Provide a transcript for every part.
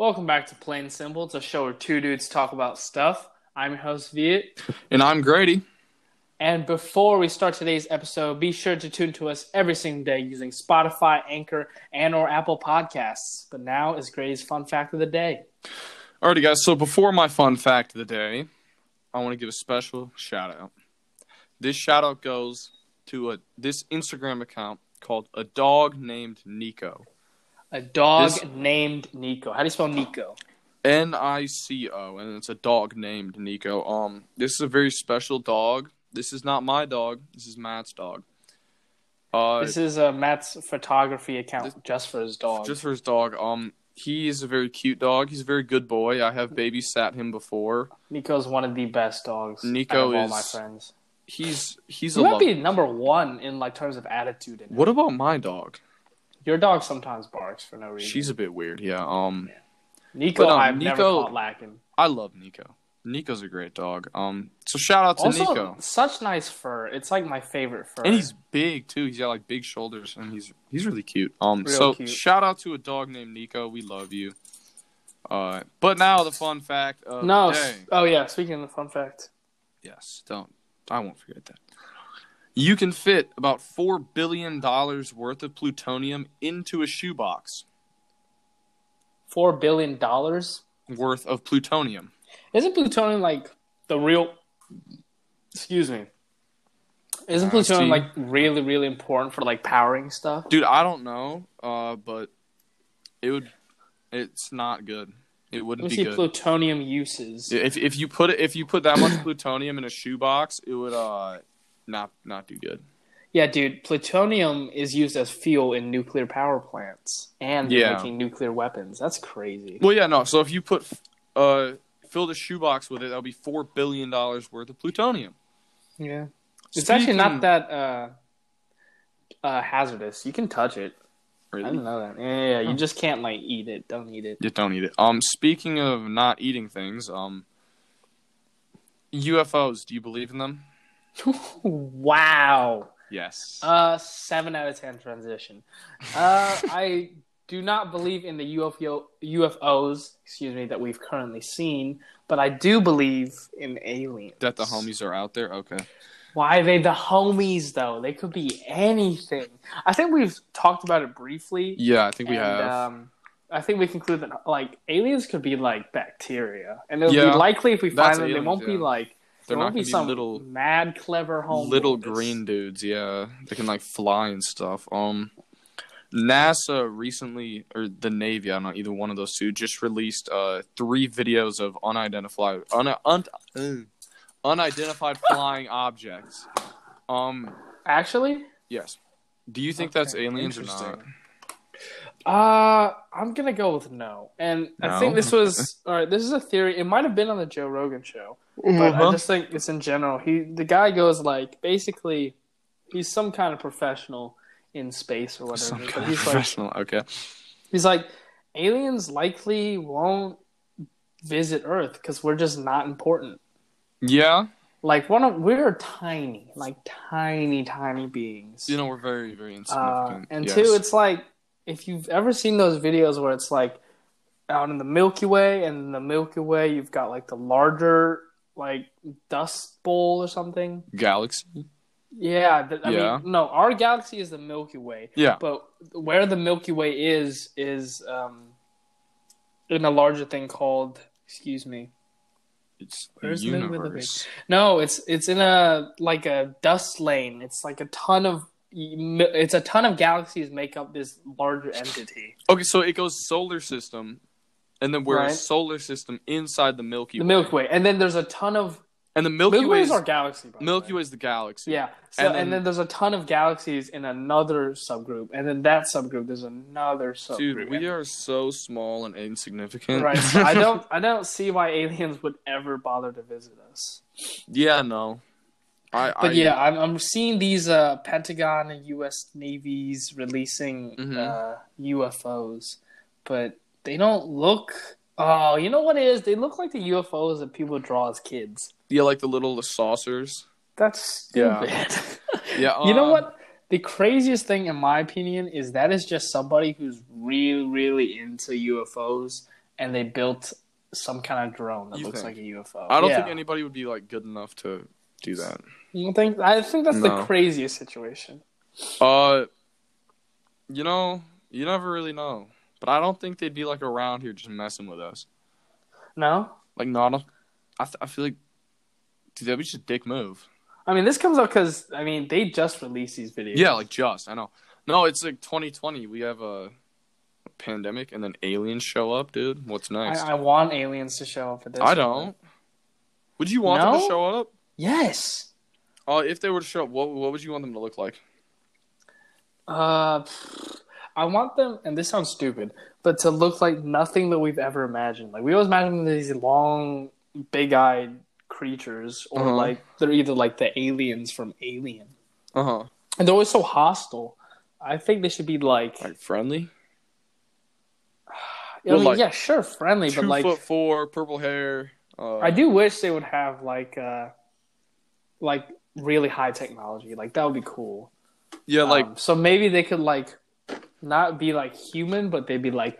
Welcome back to Plain Simple. It's a show where two dudes talk about stuff. I'm your host, Viet. And I'm Grady. And before we start today's episode, be sure to tune to us every single day using Spotify, Anchor, and or Apple Podcasts. But now is Grady's fun fact of the day. Alrighty, guys. So before my fun fact of the day, I want to give a special shout out. This shout out goes to a this Instagram account called a dog named Nico. A dog This- named Nico. How do you spell Nico? N I C O, and it's a dog named Nico. Um, this is a very special dog. This is not my dog. This is Matt's dog. Uh, This is uh, Matt's photography account This- just for his dog. just for his dog. Um, he is a very cute dog. He's a very good boy. I have babysat him before. Nico's one of the best dogs. Nico of all is- my friends. He's he's He a might love. be number one in like terms of attitude. And What about my dog? Your dog sometimes barks for no reason. She's a bit weird. Yeah. Um, Nico. but, um, I've never Nico- caught lacking. I love Nico. Nico's a great dog. Um, so shout out to Also, Nico. such nice fur. It's like my favorite fur. And he's big too. He's got like big shoulders, and he's he's really cute. Um, Real so cute. shout out to a dog named Nico. We love you. Uh, but now the fun fact of no. the. Oh yeah. Speaking of the fun fact, Yes, don't. I won't forget that. You can fit about four billion dollars worth of plutonium into a shoebox four billion dollars. worth of plutonium. Isn't plutonium like the real? Excuse me. Isn't Uh, plutonium see- like really, really important for like powering stuff? Dude, I don't know, uh, but it would. It's not good. It wouldn't me be see good. plutonium uses. if if you put it if you put that much plutonium in a shoebox, it would uh not not do good. Yeah, dude, plutonium is used as fuel in nuclear power plants and Yeah. making nuclear weapons. That's crazy. Well, yeah, no. So if you put uh filled a shoebox with it, that'll be four billion dollars worth of plutonium. Yeah. It's actually not that uh, uh, hazardous. You can touch it. I didn't know that. Yeah, yeah, yeah. you Oh. just can't like eat it. Don't eat it. You don't eat it. Um, speaking of not eating things, um, UFOs. Do you believe in them? wow. Yes. Uh, seven out of ten transition. Uh, I do not believe in the UFO UFOs. Excuse me, that we've currently seen, but I do believe in aliens. that the homies are out there. Okay. Why are they the homies though? They could be anything. I think we've talked about it briefly. Yeah, I think we and, have. Um, I think we conclude that like aliens could be like bacteria, and it'll Yeah, be likely if we find them, they won't be like They're there not gonna be some little- mad clever home little green dudes. Yeah, they can like fly and stuff. Um, NASA recently, or the Navy, I don't know, either one of those two, just released uh three videos of unidentified un, un, uh, unidentified flying objects. Um, Actually, yes. Do you think that's aliens or not? uh, I'm gonna go with no, and I think this was all right. This is a theory. It might have been on the Joe Rogan show, but Uh-huh. I just think it's in general. He the guy goes like basically, he's some kind of professional in space or whatever. Some but kind of he's like professional. okay. He's like, aliens likely won't visit Earth because we're just not important. Yeah, Like one of we're tiny, like tiny, tiny beings. you know we're very, very uh, insignificant. and yes. two, it's like if you've ever seen those videos where it's like out in the Milky Way, and in the Milky Way you've got like the larger like dust bowl or something. galaxy. Yeah, th- I Yeah. mean, no, our galaxy is the Milky Way. Yeah. But where the Milky Way is is um, in a larger thing called. Excuse me. It's Where's the the universe. No, it's it's in a like a dust lane. It's like a ton of. It's a ton of galaxies make up this larger entity. Okay, so it goes solar system, and then we're Right. a solar system inside the Milky The Way. Milky Way, and then there's a ton of and the Milky, Milky, Way is our galaxy. the Milky way. Is the galaxy. Yeah. So, And and, then- then, there's a ton of galaxies in another subgroup, and then that subgroup there's another subgroup. Dude, we are so small and insignificant. Right. So I don't I don't see why aliens would ever bother to visit us. yeah, no. I. But I, yeah, I'm I'm seeing these uh Pentagon and US navies releasing Mhm. uh UFOs, but they don't look Oh, you know what it is? They look like the UFOs that people draw as kids. yeah, like the little saucers. That's Yeah. stupid. Yeah. you know uh, what? The craziest thing, in my opinion, is that is just somebody who's really, really into UFOs and they built some kind of drone that You looks think? like a UFO. I don't Yeah. think anybody would be like good enough to do that. You think? I think that's the craziest situation. Uh, you know, you never really know. But I don't think they'd be like around here just messing with us. No, Like, not. A, I, th- I feel like, dude, that'd be just a dick move. I mean this comes up because I mean they just released these videos. Yeah, like just. I know. No, it's like 2020. We have a, a pandemic, and then aliens show up, dude. What's next? I, I want aliens to show up for this. I one. don't. Would you want them to show up? Yes. Uh, if they were to show up, what what would you want them to look like? Uh, I want them, and this sounds stupid, but to look like nothing that we've ever imagined. Like we always imagine these long, big-eyed creatures, or Uh-huh. like they're either like the aliens from Alien, Uh huh. and they're always so hostile. I think they should be like, Like friendly. I mean, like, yeah, sure, friendly, but like foot four, purple hair. Uh, I do wish they would have like, uh, like really high technology. Like that would be cool. Yeah, like Um, so maybe they could like not be like human, but they'd be like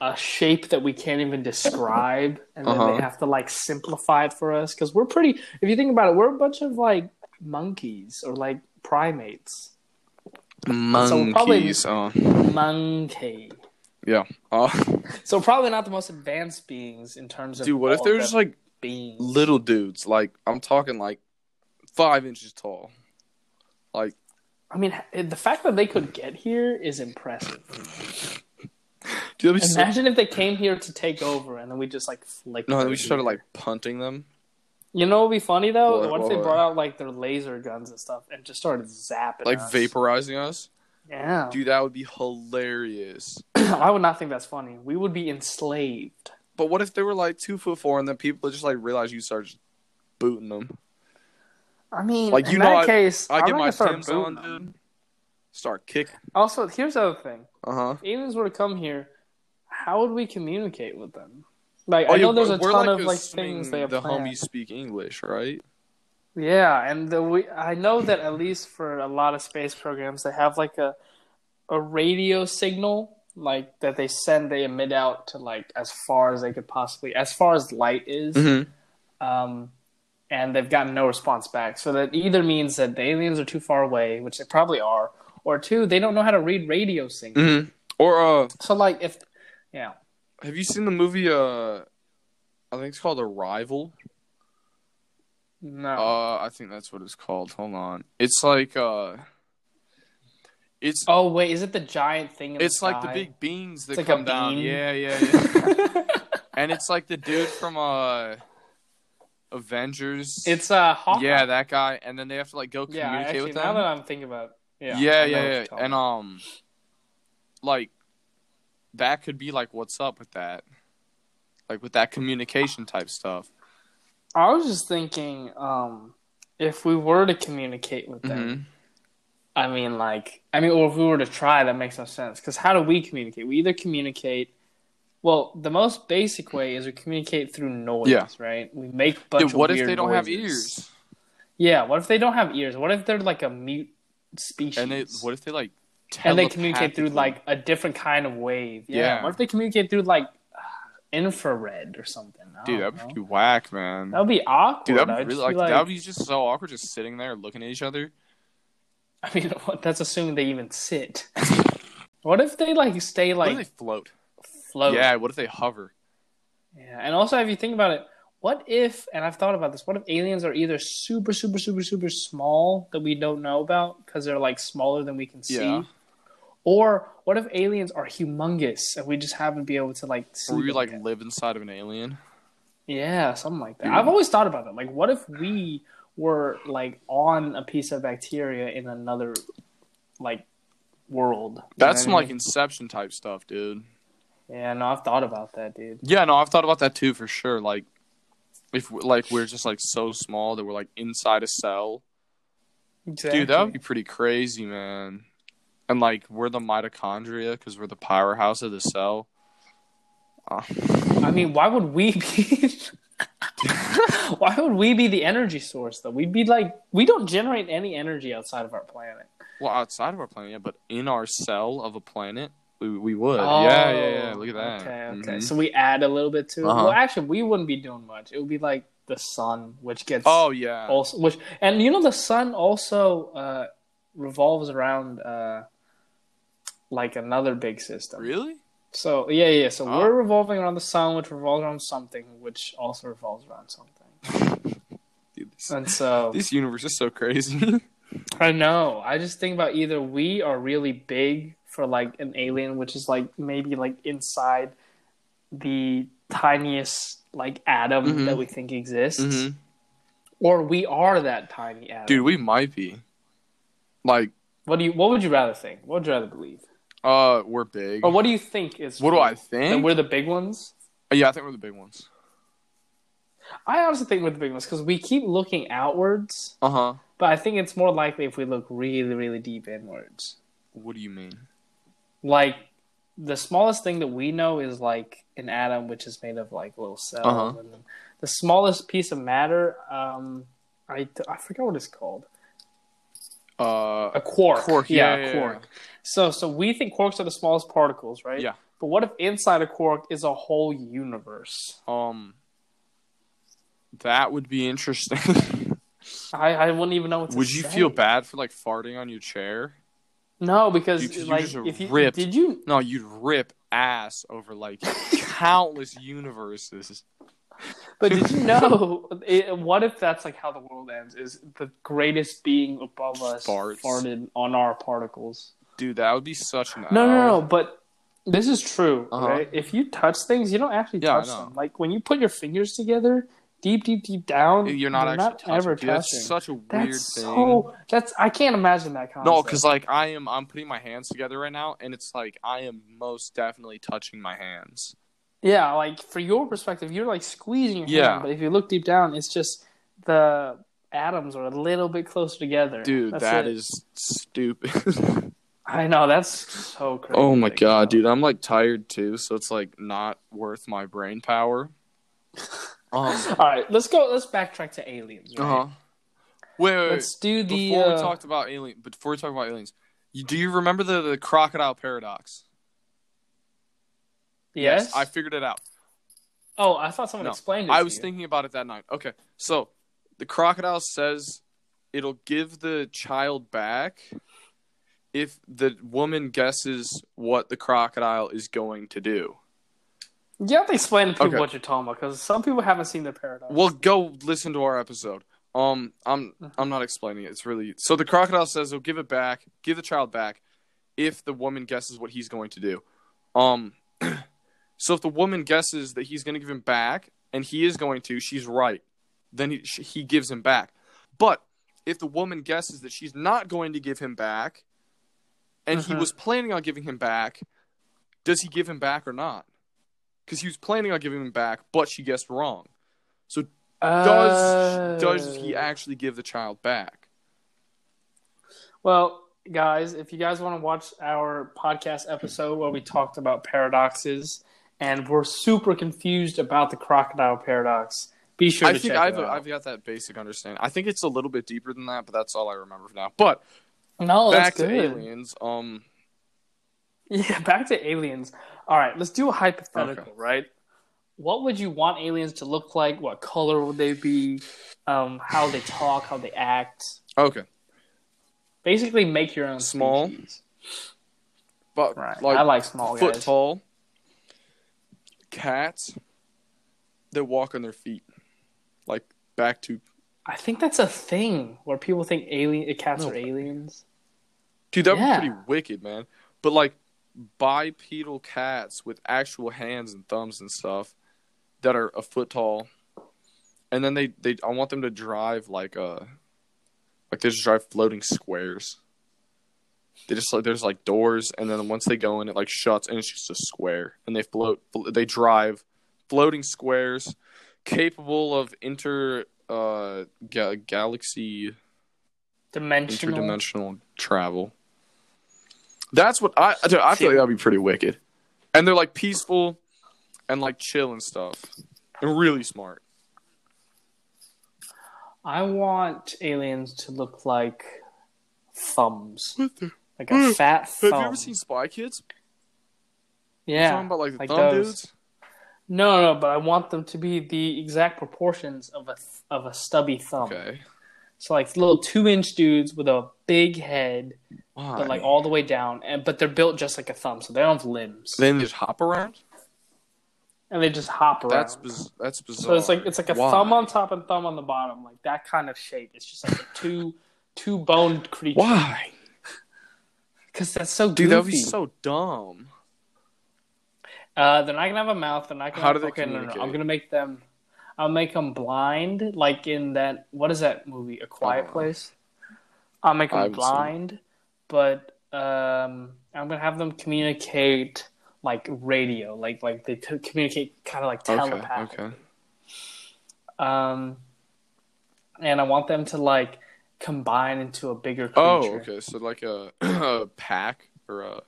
a shape that we can't even describe, and then Uh-huh. they have to like simplify it for us because we're pretty. If you think about it, we're a bunch of like monkeys or like primates. monkeys. probably- uh, Monkey. yeah. Uh, So probably not the most advanced beings in terms of. dude, what if just like beings? little dudes? Like I'm talking like five inches tall. Like, I mean, the fact that they could get here is impressive. dude, that'd so- Imagine if they came here to take over, and then we just like flicked. no, we started like punting them. You know what would be funny though? What- What, if they brought out like their laser guns and stuff and just started zapping like us? vaporizing us. Yeah. Dude, that would be hilarious. I would not think that's funny. We would be enslaved. But what if they were like two foot four and then people just like realize you start booting them? I mean, Like, in you know, that I- case, I I'm get my Tim's on, dude. Start kicking. Also, here's the other thing: Uh huh. if aliens were to come here, how would we communicate with them? Like, Oh, I know there's a ton like of like things they have the planned. homies speak English, right? Yeah, and the we I know that at least for a lot of space programs, they have like a a radio signal like that they send they emit out to like as far as they could possibly as far as light is. Mm-hmm. Um, and they've gotten no response back. So that either means that the aliens are too far away, which they probably are, or two, they don't know how to read radio signals. Mm-hmm. Or uh, So like if yeah. have you seen the movie? Uh, I think it's called Arrival. No. Uh, I think that's what it's called. Hold on. It's like uh, it's oh wait, is it the giant thing in it's the like the big beans that like come down. bean. Yeah, yeah, yeah. and it's like the dude from uh, Avengers. it's uh Hawkeye. yeah, that guy. And then they have to like go Yeah, communicate actually, with them. now that I'm thinking about it, yeah, yeah, yeah, yeah. And about. um, like that could be like, what's up with that? Like with that communication type stuff. I was just thinking, um, if we were to communicate with them, Mhm. I mean, like, I mean, or if we were to try, that makes no sense. Because how do we communicate? We either communicate. Well, the most basic way is we communicate through noise, Yeah. right? We make a bunch Dude, of what if they don't have ears? Yeah, what if they don't have ears? What if they're like a mute species? And they, what if they like? and they communicate through like a different kind of wave. Yeah. Yeah. What if they communicate through like infrared or something? I Dude, that'd be know. pretty whack, man. That would be awkward. Dude, that'd be really be like, that'd be just so awkward, just sitting there looking at each other. I mean, that's assuming they even sit. what if they like stay like? what like if they float? Float? Yeah, what if they hover? Yeah, and also if you think about it, what if? And I've thought about this. What if aliens are either super, super, super, super small that we don't know about because they're like smaller than we can see, Yeah. or what if aliens are humongous and we just haven't been able to like see? Or we like yet? live inside of an alien? Yeah, something like that. Dude. I've always thought about that. Like, what if we were like on a piece of bacteria in another like world? That's some I like? Inception type stuff, dude. Yeah, no, I've thought about that, dude. Yeah, no, I've thought about that too for sure. Like, if like we're just like so small that we're like inside a cell, Exactly. dude, that would be pretty crazy, man. And like we're the mitochondria because we're the powerhouse of the cell. Uh, I mean, why would we be? why would we be the energy source though? We'd be like, we don't generate any energy outside of our planet. well, outside of our planet, yeah, but in our cell of a planet we, we would. yeah, yeah, yeah. Look at that. Oh, Okay, okay. Mhm. So we add a little bit to it. Uh-huh. Well, actually, we wouldn't be doing much. It would be like the sun, which gets Oh yeah. also which and you know the sun also uh revolves around uh like another big system. Really? So yeah, yeah. So Oh. we're revolving around the sun, which revolves around something, which also revolves around something. Dude, this, And so this universe is so crazy. I know. I just think about either we are really big for like an alien, which is like maybe like inside the tiniest like atom Mhm. that we think exists, Mhm. or we are that tiny atom. Dude, we might be. Like, what do you? What would you rather think? What would you rather believe? uh, we're big. Or what do you think is? What do? I That think? we're the big ones. yeah, I think we're the big ones. I honestly think we're the big ones because we keep looking outwards, Uh huh. but I think it's more likely if we look really, really deep inwards. What do you mean? Like the smallest thing that we know is like an atom, which is made of like little cells, Uh-huh. and the smallest piece of matter. Um, I I forgot what it's called. Uh, A quark. Quark, Yeah, yeah, quark. yeah. So so we think quarks are the smallest particles, right? Yeah. But what if inside a quark is a whole universe? um, that would be interesting. I, I wouldn't even know what to say. would you say. feel bad for like farting on your chair? No, because you like if you ripped. did you No, you'd rip ass over like countless universes. but did you know it, what if that's like how the world ends is the greatest being above us Farts. farted on our particles. Dude, that would be such an No, no, no, ow. but this is true, Uh-huh. right? If you touch things, you don't actually Yeah, touch them. Like when you put your fingers together, deep, deep, deep down, You're not actually touching. ever Dude, touching. That's such a weird That's thing. so. That's I can't imagine that concept. No, because like I am, I'm putting my hands together right now, and it's like I am most definitely touching my hands. yeah, like for your perspective, you're like squeezing your Yeah. hand, but if you look deep down, it's just the atoms are a little bit closer together. Dude, That's that is stupid. I know that's so crazy. oh my god, dude, I'm like tired too, so it's like not worth my brain power. Um. All right, let's go. Let's backtrack to aliens. Right? Uh huh. Wait, wait. Let's do the. before uh, we talked about alien, before we talk about aliens, you, do you remember the, the crocodile paradox? yes, I figured it out. Oh, I thought someone No, explained it. I was you. thinking about it that night. Okay, so the crocodile says it'll give the child back if the woman guesses what the crocodile is going to do. You have to explain to people Okay. what you're talking about because some people haven't seen the paradox. Well, go listen to our episode. Um, I'm I'm not explaining it. It's really so the crocodile says he'll give it back, give the child back, if the woman guesses what he's going to do. Um, so if the woman guesses that he's going to give him back, and he is going to, she's right. Then he he gives him back. But if the woman guesses that she's not going to give him back, and he Mhm. was planning on giving him back, does he give him back or not? Because he was planning on giving him back, but she guessed wrong. So does does he Uh, actually give the child back? Well, guys, if you guys want to watch our podcast episode where we talked about paradoxes and we're super confused about the crocodile paradox, be sure I to think check I've it out. I've got that basic understanding. I think it's a little bit deeper than that, but that's all I remember for now. But no, back Oh, that's to aliens. Um, Yeah, back to aliens. All right, let's do a hypothetical, Okay. right? What would you want aliens to look like? What color would they be? Um, how they talk, how they act. okay, Basically, make your own Small. species. but Right. like, I like small foot guys. tall cats that walk on their feet, like back to I think that's a thing where people think alien cats No. are aliens. dude. That'd be pretty wicked, man. But like bipedal cats with actual hands and thumbs and stuff that are a foot tall, and then they they I want them to drive like uh like they just drive floating squares. They just like there's like doors, and then once they go in, it like shuts, and it's just a square, and they float. They drive floating squares, capable of inter uh ga- galaxy Dimensional. interdimensional travel. That's what I I, I feel like that'd be pretty wicked, and they're like peaceful, and like chill and stuff, and really smart. I want aliens to look like thumbs, What the? like a mm. fat thumb. Have you ever seen Spy Kids? You're Yeah. talking about like the like thumb those. dudes. No, no, but I want them to be the exact proportions of a of a stubby thumb. Okay. So like little two inch dudes with a big head, Why? but like all the way down, and but they're built just like a thumb, so they don't have limbs, then they just hop around. and they just hop around. That's biz- that's bizarre. so it's like it's like a Why? thumb on top and thumb on the bottom, like that kind of shape. It's just like a two two boned creature. Why, Because that's so dude? That would be so dumb. Uh, they're not gonna have a mouth. They're not gonna. How do they okay, no, no, no. communicate? I'm gonna make them. I'll make them blind, like in that. What is that movie? A Quiet Uh, Place. I'll make them blind, but um, I'm gonna have them communicate like radio, like like they t- communicate kind of like Okay. Okay. Um, and I want them to like combine into a bigger creature. Oh, okay. So like a, a pack or a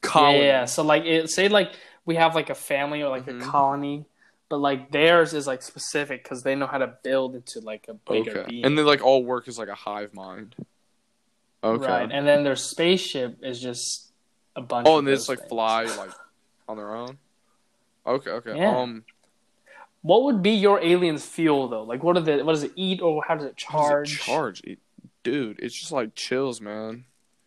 colony. Yeah, so like it say like we have like a family or like Mhm. a colony, but like theirs is like specific because they know how to build into like a bigger Okay. being. And they like all work as like a hive mind. Okay. Right, and then their spaceship is just a bunch. oh, of and they just like things. fly like on their own. Okay. Okay. Yeah. Um. What would be your alien's fuel though? Like, what do they? What does it eat, or how does it how does it charge? charge, It- dude. It's just like chills, man.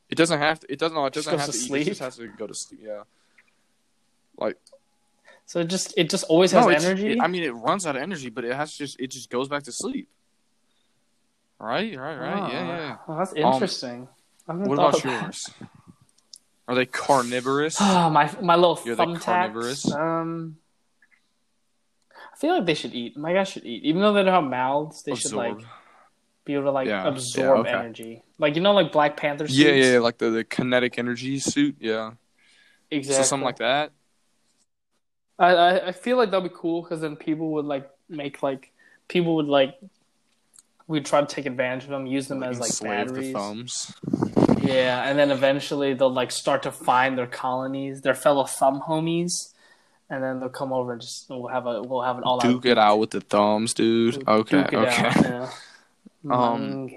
It doesn't have to. It doesn't. It Just doesn't goes have to, to eat. sleep? It just has to go to sleep. Yeah. So it just it just always has no, energy. it- I mean, it runs out of energy, but it has just. It just goes back to sleep. Right. Right. Right. yeah. Ah, Yeah. well, that's Um, interesting. Haven't What thought about yours? Are they carnivorous? Ah, my my little You're the thumbtacks. carnivorous? Um, I feel like they should eat. My guys should eat, even though they don't have mouths. They should like be able to like Yeah, absorb yeah, okay. energy. Like you know, like Black Panther suits. Yeah, yeah, yeah, like the, the kinetic energy suit. Yeah. exactly. So something like that. I, I feel like that'd be cool because then people would like make like people would like we'd try to take advantage of them, use them as like batteries. Yeah, and then eventually they'll like start to find their colonies, their fellow thumb homies, and then they'll come over and just we'll have a we'll have an all out Duke it out with the thumbs, dude. Okay, duke okay. out, yeah. Um.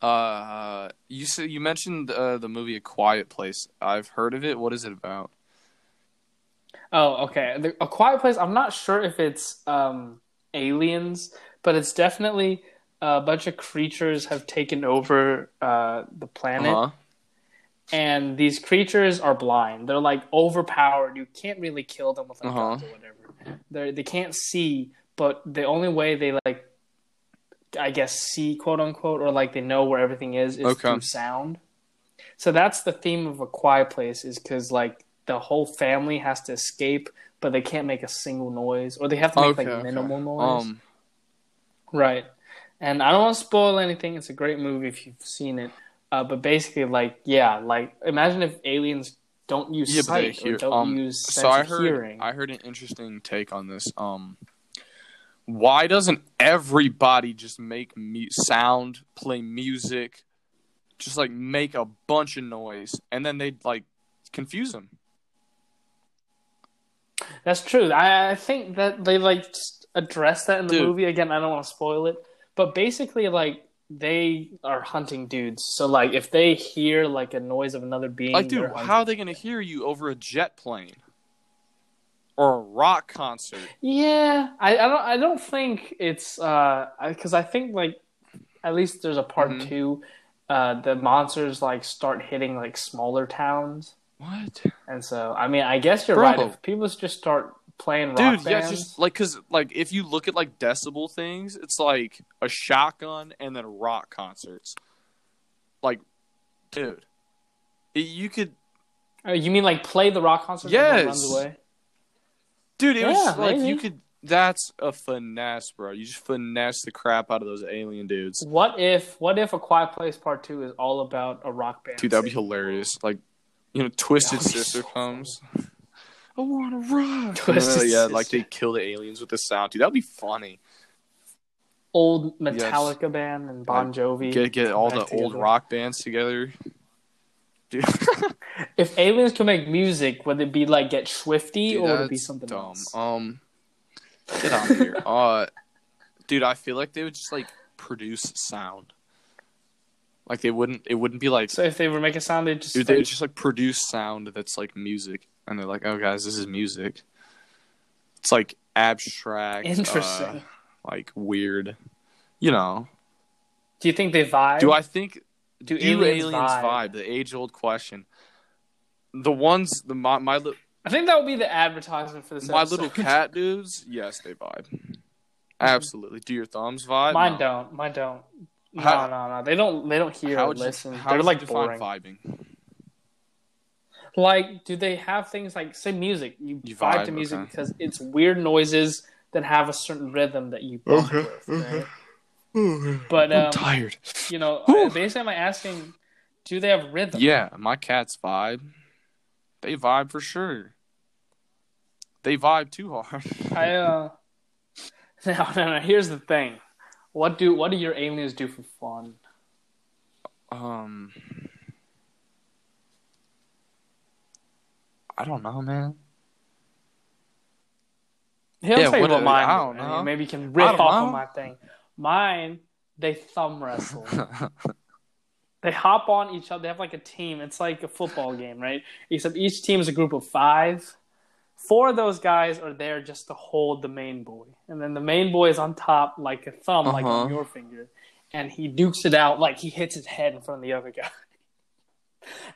Uh, you said you mentioned uh, the movie A Quiet Place. I've heard of it. What is it about? Oh, okay. The, a Quiet Place. I'm not sure if it's um, aliens, but it's definitely a bunch of creatures have taken over uh, the planet, Uh-huh. and these creatures are blind. They're like overpowered. You can't really kill them with like Uh-huh. guns or whatever. They they can't see, but the only way they like, I guess, see quote unquote, or like they know where everything is is Okay. through sound. So that's the theme of a quiet place, is because like the whole family has to escape, but they can't make a single noise, or they have to make Okay, like okay. minimal noise. Um, Right. And I don't want to spoil anything. It's a great movie if you've seen it. Uh, but basically, like, yeah, like, imagine if aliens don't use yeah, sight hear. or don't Um, use sense so I heard. hearing. I heard an interesting take on this. Um, why doesn't everybody just make mu- sound, play music, just like make a bunch of noise, and then they like confuse them? That's true. I, I think that they like address that in the Dude. movie. Again, I don't want to spoil it, but basically, like, they are hunting dudes. So, like, if they hear like a noise of another being, Like, dude, how are they gonna hear you over a jet plane or a rock concert? Yeah, I, I don't. I don't think it's uh because I think like at least there's a part Mhm. two. Uh, the monsters like start hitting like smaller towns, What? and so I mean, I guess you're Bro. right. If people just start playing rock Dude, yeah, bands, just like because like if you look at like decibel things, it's like a shotgun and then rock concerts. Like, dude, you could, Oh, you mean like play the rock concert? Yes. away. dude. It was Yeah, just, like you could. That's a finesse, bro. You just finesse the crap out of those alien dudes. What if What if a Quiet Place Part Two is all about a rock band? Dude, that'd be hilarious. Like, you know, Twisted That would be Sister so comes. I wanna rock. Twisted yeah, like they kill the aliens with the sound. Dude, that'd be funny. Old Metallica band and Bon Jovi. Get get all the back old rock bands together. Dude. If aliens could make music, would it be like Get Schwifty Dude, or would it be something dumb. else? Um, get out of here. Uh, dude, I feel like they would just like produce sound. Like they wouldn't. It wouldn't be like. So if they were making sound, they just dude, they would just like produce sound that's like music. and they're like, "Oh, guys, this is music." It's like abstract, Interesting. uh, like weird. You know, Do you think they vibe? do I think Do do aliens, aliens, vibe? vibe? The age old question. The ones, the my my, li- I think that would be the advertisement for this. my episode. little cat dudes, yes, they vibe. Absolutely. Do your thumbs vibe? Mine No. don't. Mine don't. No, How- no, no. They don't. They don't hear How or would you, listen. how They're like you boring. vibing? Like, do they have things like say music? You, You vibe, vibe, to music okay. because it's weird noises that have a certain rhythm that you bump with. Right? But I'm um, tired. you know, Whew. basically, I'm asking, do they have rhythm? Yeah, my cats vibe. They vibe for sure. They vibe too hard. I uh. No, no, no. Here's the thing. What do what do your aliens do for fun? Um, I don't know, man. He'll Yeah, tell you what mine. I do, don't know. Maybe you can I off know. of my thing. Mine, they thumb wrestle. they hop on each other. They have like a team. It's like a football game, right? Except each team is a group of five. Four of those guys are there just to hold the main boy, and then the main boy is on top, like a thumb, like on Uh-huh. your finger, and he dukes it out, like he hits his head in front of the other guy.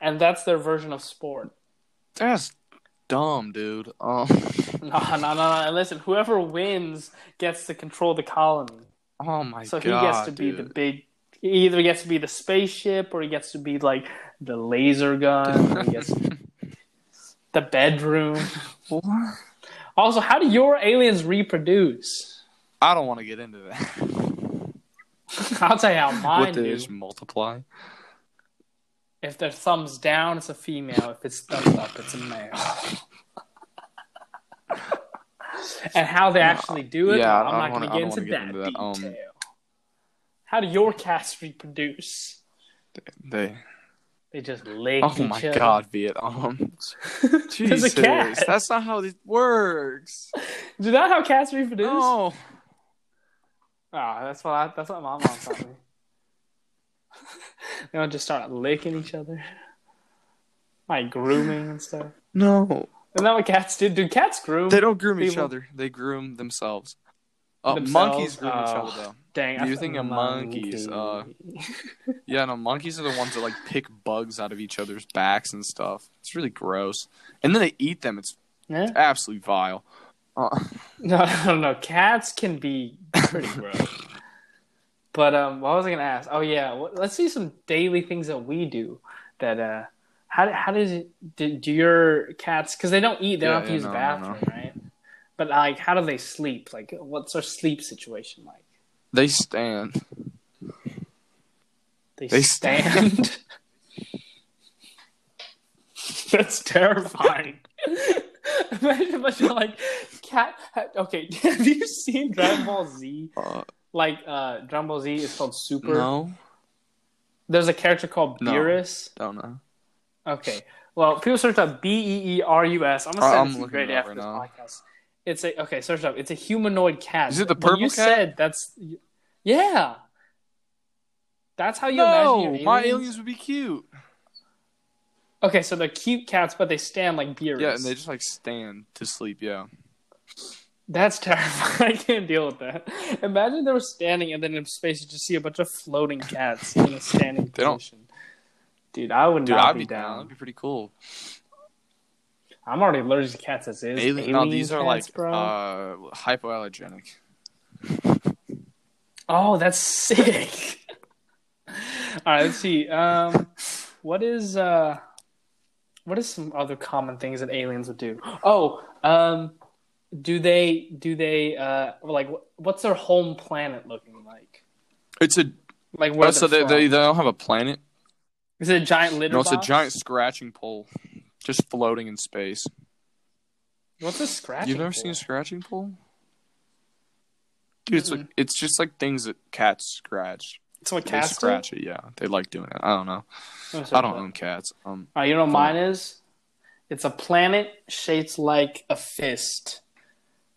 And that's their version of sport. That's dumb, dude. Um, No, no, no, no. Listen, whoever wins gets to control the colony. oh my So god, So he gets to be the dude. big. He either gets to be the spaceship, or he gets to be like the laser gun, or he gets the bedroom. Also, how do your aliens reproduce? I don't want to get into that. I'll tell you how mine what they do. just multiply? If their thumbs down, it's a female. If it's thumbs up, it's a male. and how they actually do it, Yeah, I I'm don't going to get into wanna that, into that. Um, detail. how do your cats reproduce? They. They just lick Oh each my other. god, Vietnam. Jesus, that's not how this works. Do that how cats reproduce? No. Ah, that's what I, that's what my mom taught me. they don't just start licking each other, like grooming and stuff. No. Isn't that what cats do? Do cats groom? They don't groom each other. They groom themselves. Uh, Themselves? monkeys groom each Oh. other though. Dang, I You thought think of monkeys, uh. Yeah, no, monkeys are the ones that like pick bugs out of each other's backs and stuff. It's really gross. And then they eat them. It's yeah? absolutely vile. Uh, No, no, no. Cats can be pretty gross. But um, what was I gonna ask? Oh yeah, let's see some daily things that we do. That uh, how how does it do, do your cats? Because they don't eat, they Yeah, don't have to yeah, use no, the no, bathroom, right? But like, how do they sleep? Like, what's their sleep situation like? They stand. They, They stand. That's terrifying. imagine, imagine like cat. Okay, have you seen Dragon Ball Z? Uh, Like uh, Dragon Ball Z is called Super. no, There's a character called No. Beerus. don't know. Okay. Well, people search up B E E R U S. I'm gonna Uh, send I'm it to you looking right it up after right this now. podcast. It's a okay. Search it up. It's a humanoid cat. Is it the When purple you cat? said that's yeah. That's how you No, imagine your my aliens? aliens would be cute. Okay, so they're cute cats, but they stand like Beerus. Yeah, and they just like stand to sleep. Yeah, That's terrifying. I can't deal with that. Imagine they were standing and then in space you just see a bunch of floating cats in a standing position. Dude, I would dude, not I'd be be down. down. That'd be pretty cool. I'm already allergic to cats as is. Alien, no, Alien these are cats, like bro. uh, hypoallergenic. Oh, that's sick. All right, let's see. Um, what is uh, what is some other common things that aliens would do? Oh, um, do they do they uh like what's their home planet looking like? It's a Like where? oh, so they, they're they don't have a planet. is it a giant litter No, it's a giant scratching pole, just floating in space. What's a scratching? You've never pole? seen a scratching pole? Dude, it's like, it's just like things that cats scratch. It's what They cats scratch it, yeah. They like doing it. I don't know. I don't own cats. Um, All right, you know what mine is? It's a planet shaped like a fist,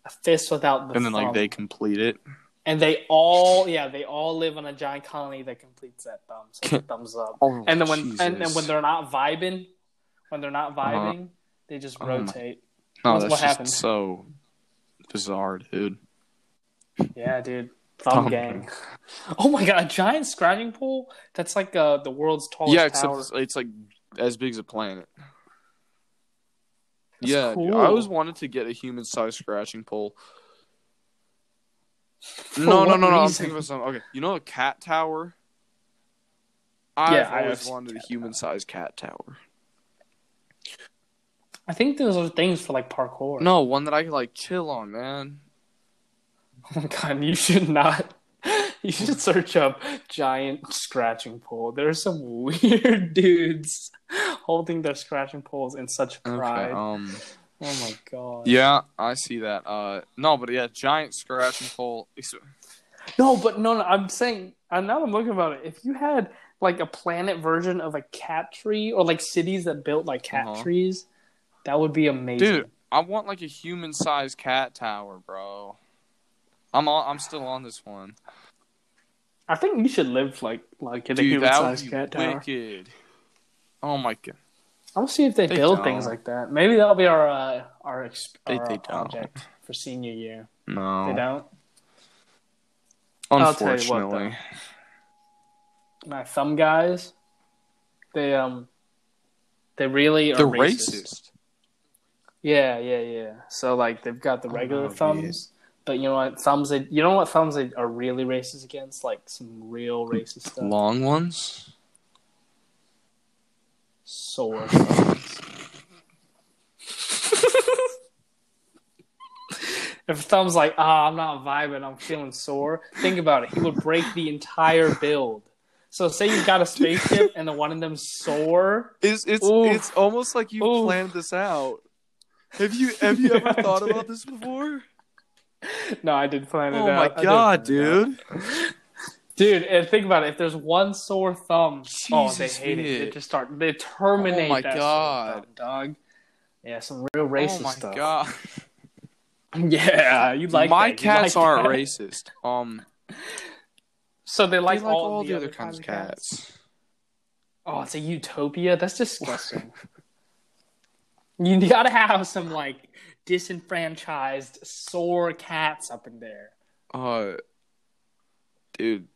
a fist without the and then like they complete it. and they all yeah they all live on a giant colony that completes that thumb so thumbs up Oh, and then when and then when they're not vibing when they're not Uh-huh. vibing They just Oh my- rotate. No, What's- that's what just happened? so bizarre, dude. Yeah, dude. Thumb Thumb gang. Oh my god, a giant scratching pole? That's like uh, the world's tallest yeah, except tower. it's, it's like as big as a planet. That's yeah, dude. I always wanted to get a human-sized scratching pole. For no, no, what no, no. I'm thinking about something. Okay, you know a cat tower? I've Yeah, I always wanted a human-sized cat tower. I think those are things for like parkour. No, one that I could like chill on, man. Oh my god, you should not. You should search up giant scratching pole. There are some weird dudes holding their scratching poles in such pride. Okay, um, oh my god. yeah, I see that. Uh, no, but yeah, giant scratching pole. No, but no, no. I'm saying. uh, Now I'm looking about it. If you had like a planet version of a cat tree, or like cities that built like cat Uh-huh. trees, that would be amazing. Dude, I want like a human-sized cat tower, bro. I'm on, I'm still on this one. I think you should live like like in a human sized cat tower. wicked. Oh my god. I'll see if they, They build don't. things like that. Maybe that'll be our uh, our, exp- They- our they don't. project for senior year. No. They don't. You what, Unfortunately. My thumb guys, they um, they really are They're racist. racist. Yeah, yeah, yeah. So like they've got the Oh, regular no, thumbs, but you know what thumbs? They, you know what thumbs they are really racist against? Like some real racist stuff. Long ones? Sore thumbs. if thumb's like, ah, I'm not vibing, I'm feeling sore. Think about it. He would break the entire build. So say you've got a spaceship and the one of them's sore. It's it's Oof. it's almost like you Oof. planned this out. Have you have you ever thought about this before? No, I didn't plan it Oh out. my god, plan it out. dude. Dude, and think about it. If there's one sore thumb, oh, they Jesus, hate it. They just start. They terminate. Oh my that sore God. thumb, dog. Yeah, some real racist oh my stuff. god. Yeah, you like my that. Cats like aren't that. racist. Um So they like, they like all, all, the, the other kinds of cats. Oh, it's a utopia. That's disgusting. you gotta have some like disenfranchised sore cats up in there. Uh dude,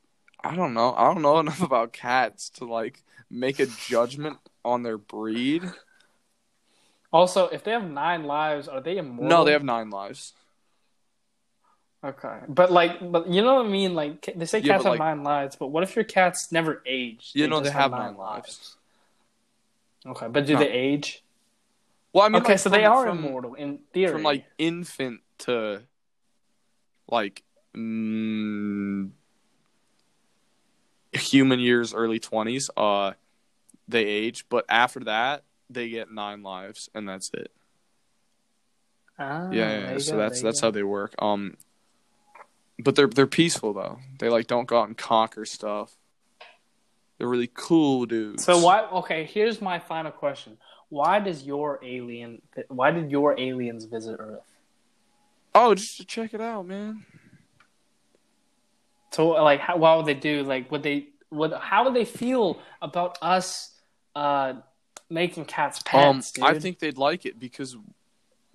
I don't know. I don't know enough about cats to like make a judgment on their breed. Also, if they have nine lives, are they immortal? No, they have nine lives. Okay, but like, but you know what I mean? Like, they say cats but, have like- nine lives, but what if your cats never age? You know, they have nine lives. Okay, but do No. they age? Well, I mean, okay, like, so from- they are from- immortal in theory. from like infant to like mm, human years early 20s uh they age but after that they get nine lives and that's it Ah, yeah, yeah so go, that's that's go. how they work um but they're they're peaceful though they like don't go out and conquer stuff they're really cool dudes So why? Okay, here's my final question: Why does your alien? Why did your aliens visit Earth? oh just to check it out man So, like, how, what would they do? Like, would they? Would how would they feel about us uh, making cats um pets? dude? i think they'd like it because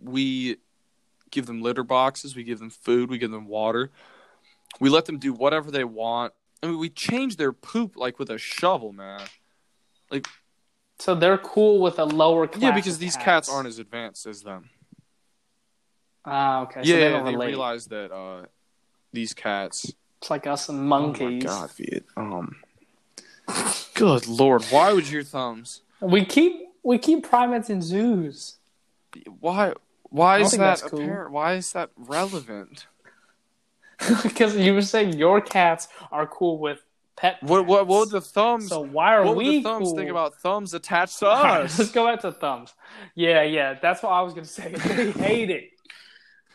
we give them litter boxes we give them food we give them water we let them do whatever they want i mean we change their poop like with a shovel man so. They're cool with a lower class. yeah because these cats aren't as advanced as them Ah, okay. Yeah they they, don't relate. realize that uh these cats It's like us and oh monkeys. my god Viet. um good lord why would your thumbs We keep we keep primates in zoos why why is that cool. apparent why is that relevant because you were saying your cats are cool with pet. what what what would the thumbs So why are what we the thumbs cool? think about thumbs attached to All right, us let's go back to thumbs. Yeah, yeah, that's what I was gonna say. They hate it.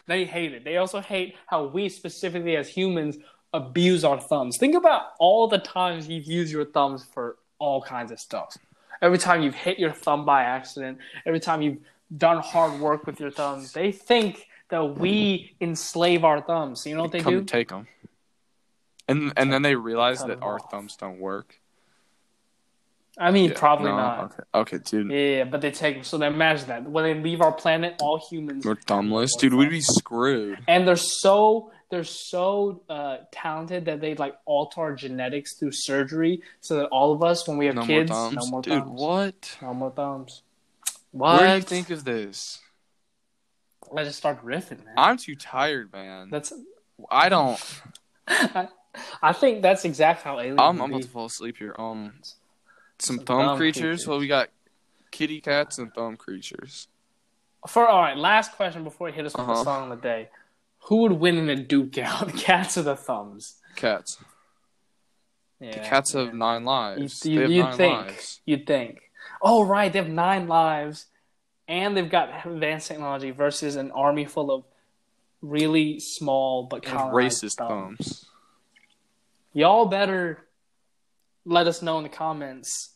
They hate it. They also hate how we specifically as humans abuse our thumbs. Think about all the times you've used your thumbs for all kinds of stuff. Every time you've hit your thumb by accident, every time you've done hard work with your thumbs, they think that we enslave our thumbs. You know what they come do? take them. And and then they realize that our thumbs don't work. I mean, Yeah, probably no, not. Okay, okay, dude. Yeah, but they take so they imagine that when they leave our planet, all humans We're thumbless, dude. We'd be screwed. and they're so they're so uh, talented that they like alter our genetics through surgery, so that all of us, when we have No kids, more thumbs, no more dude. thumbs, What? no more thumbs. What? Where do you think of this? I just start riffing, man. I'm too tired, man. that's I don't. I, think that's exactly how aliens. I'm, I'm about to fall asleep here. Um, Some some, thumb, thumb creatures. creatures. Well, we got kitty cats and thumb creatures. For all right, last question before we hit us with the Uh-huh. song of the day: Who would win in a duke out, the cats or the thumbs? Cats. Yeah, The cats yeah. have nine lives. You, you'd nine think. lives. You'd think. Oh, right. They have nine lives, and they've got advanced technology versus an army full of really small but racist thumbs. thumbs. Y'all better let us know in the comments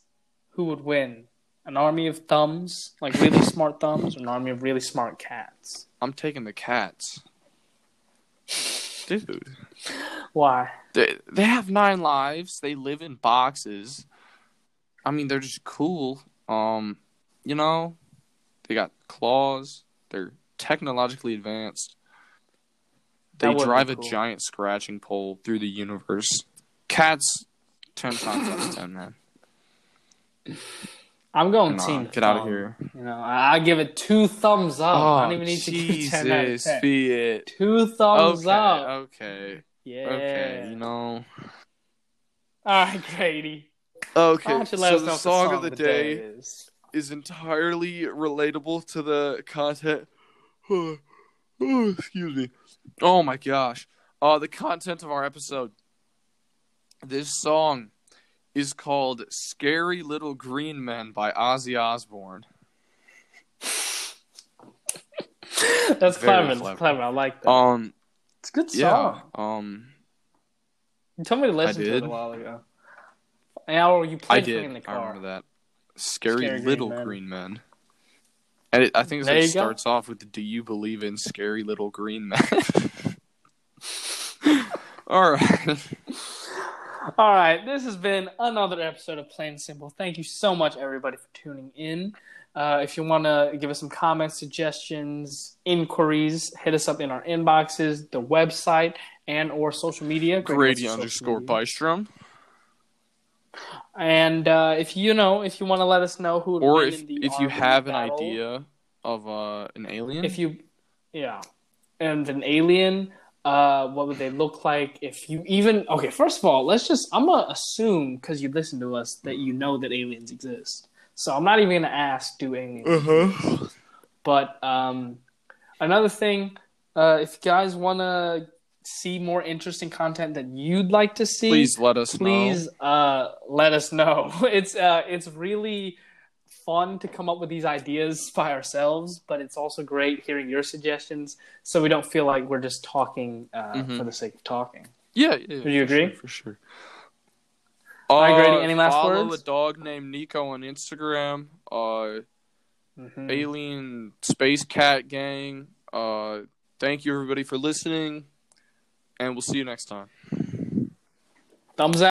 who would win: an army of thumbs, like really smart thumbs, or an army of really smart cats. I'm taking the cats. Dude. Why? They, they have nine lives. They live in boxes. I mean, they're just cool. Um, you know, they got claws. They're technologically advanced. They drive a giant scratching pole through the universe. Cats, out of ten, man. I'm going Nah, team. get out of here. You know, I, I give it two thumbs up. I don't even need to give it ten out of Oh, Jesus, ten. be it. Two thumbs Okay, up. okay, Yeah. okay. You know. All right, Grady. Okay, Why don't you let so the what song of the day is? is entirely relatable to the content. Oh, excuse me. Oh my gosh. Uh, the content of our episode. This song is called Scary Little Green Men by Ozzy Osbourne. That's clever. That's clever. I like that. Um, it's a good song. yeah. Um, You told me to listen to it a while ago. Or you played for me did. in the car. I remember that. Scary, Scary Green Little Men. Green Men. And it, I think it go. starts off with "Do you believe in scary little green men?" All right. All right, this has been another episode of Plain and Simple. Thank you so much, everybody, for tuning in. Uh, if you want to give us some comments, suggestions, inquiries, hit us up in our inboxes, the website, and or social media. Grady underscore. Bystrom. And uh, if you know, if you want to let us know who, Or if in the if you have an battle, idea of uh, an alien, if you, yeah, and an alien, uh, what would they look like? If you even okay, first of all, let's just I'm gonna assume because you listen to us that you know that aliens exist. So I'm not even gonna ask, do aliens? uh-huh. But um, another thing, uh, if you guys want to see more interesting content that you'd like to see, please let us please uh, let us know. It's uh, it's really fun to come up with these ideas by ourselves, but it's also great hearing your suggestions, so we don't feel like we're just talking uh, Mhm. for the sake of talking. Yeah, yeah. Would you for agree? Sure, for sure. All right, Grady, Uh, any last follow words? a dog named Nico on Instagram. Uh, Mhm. Alien Space Cat Gang. Uh, thank you everybody for listening, and we'll see you next time. Thumbs up.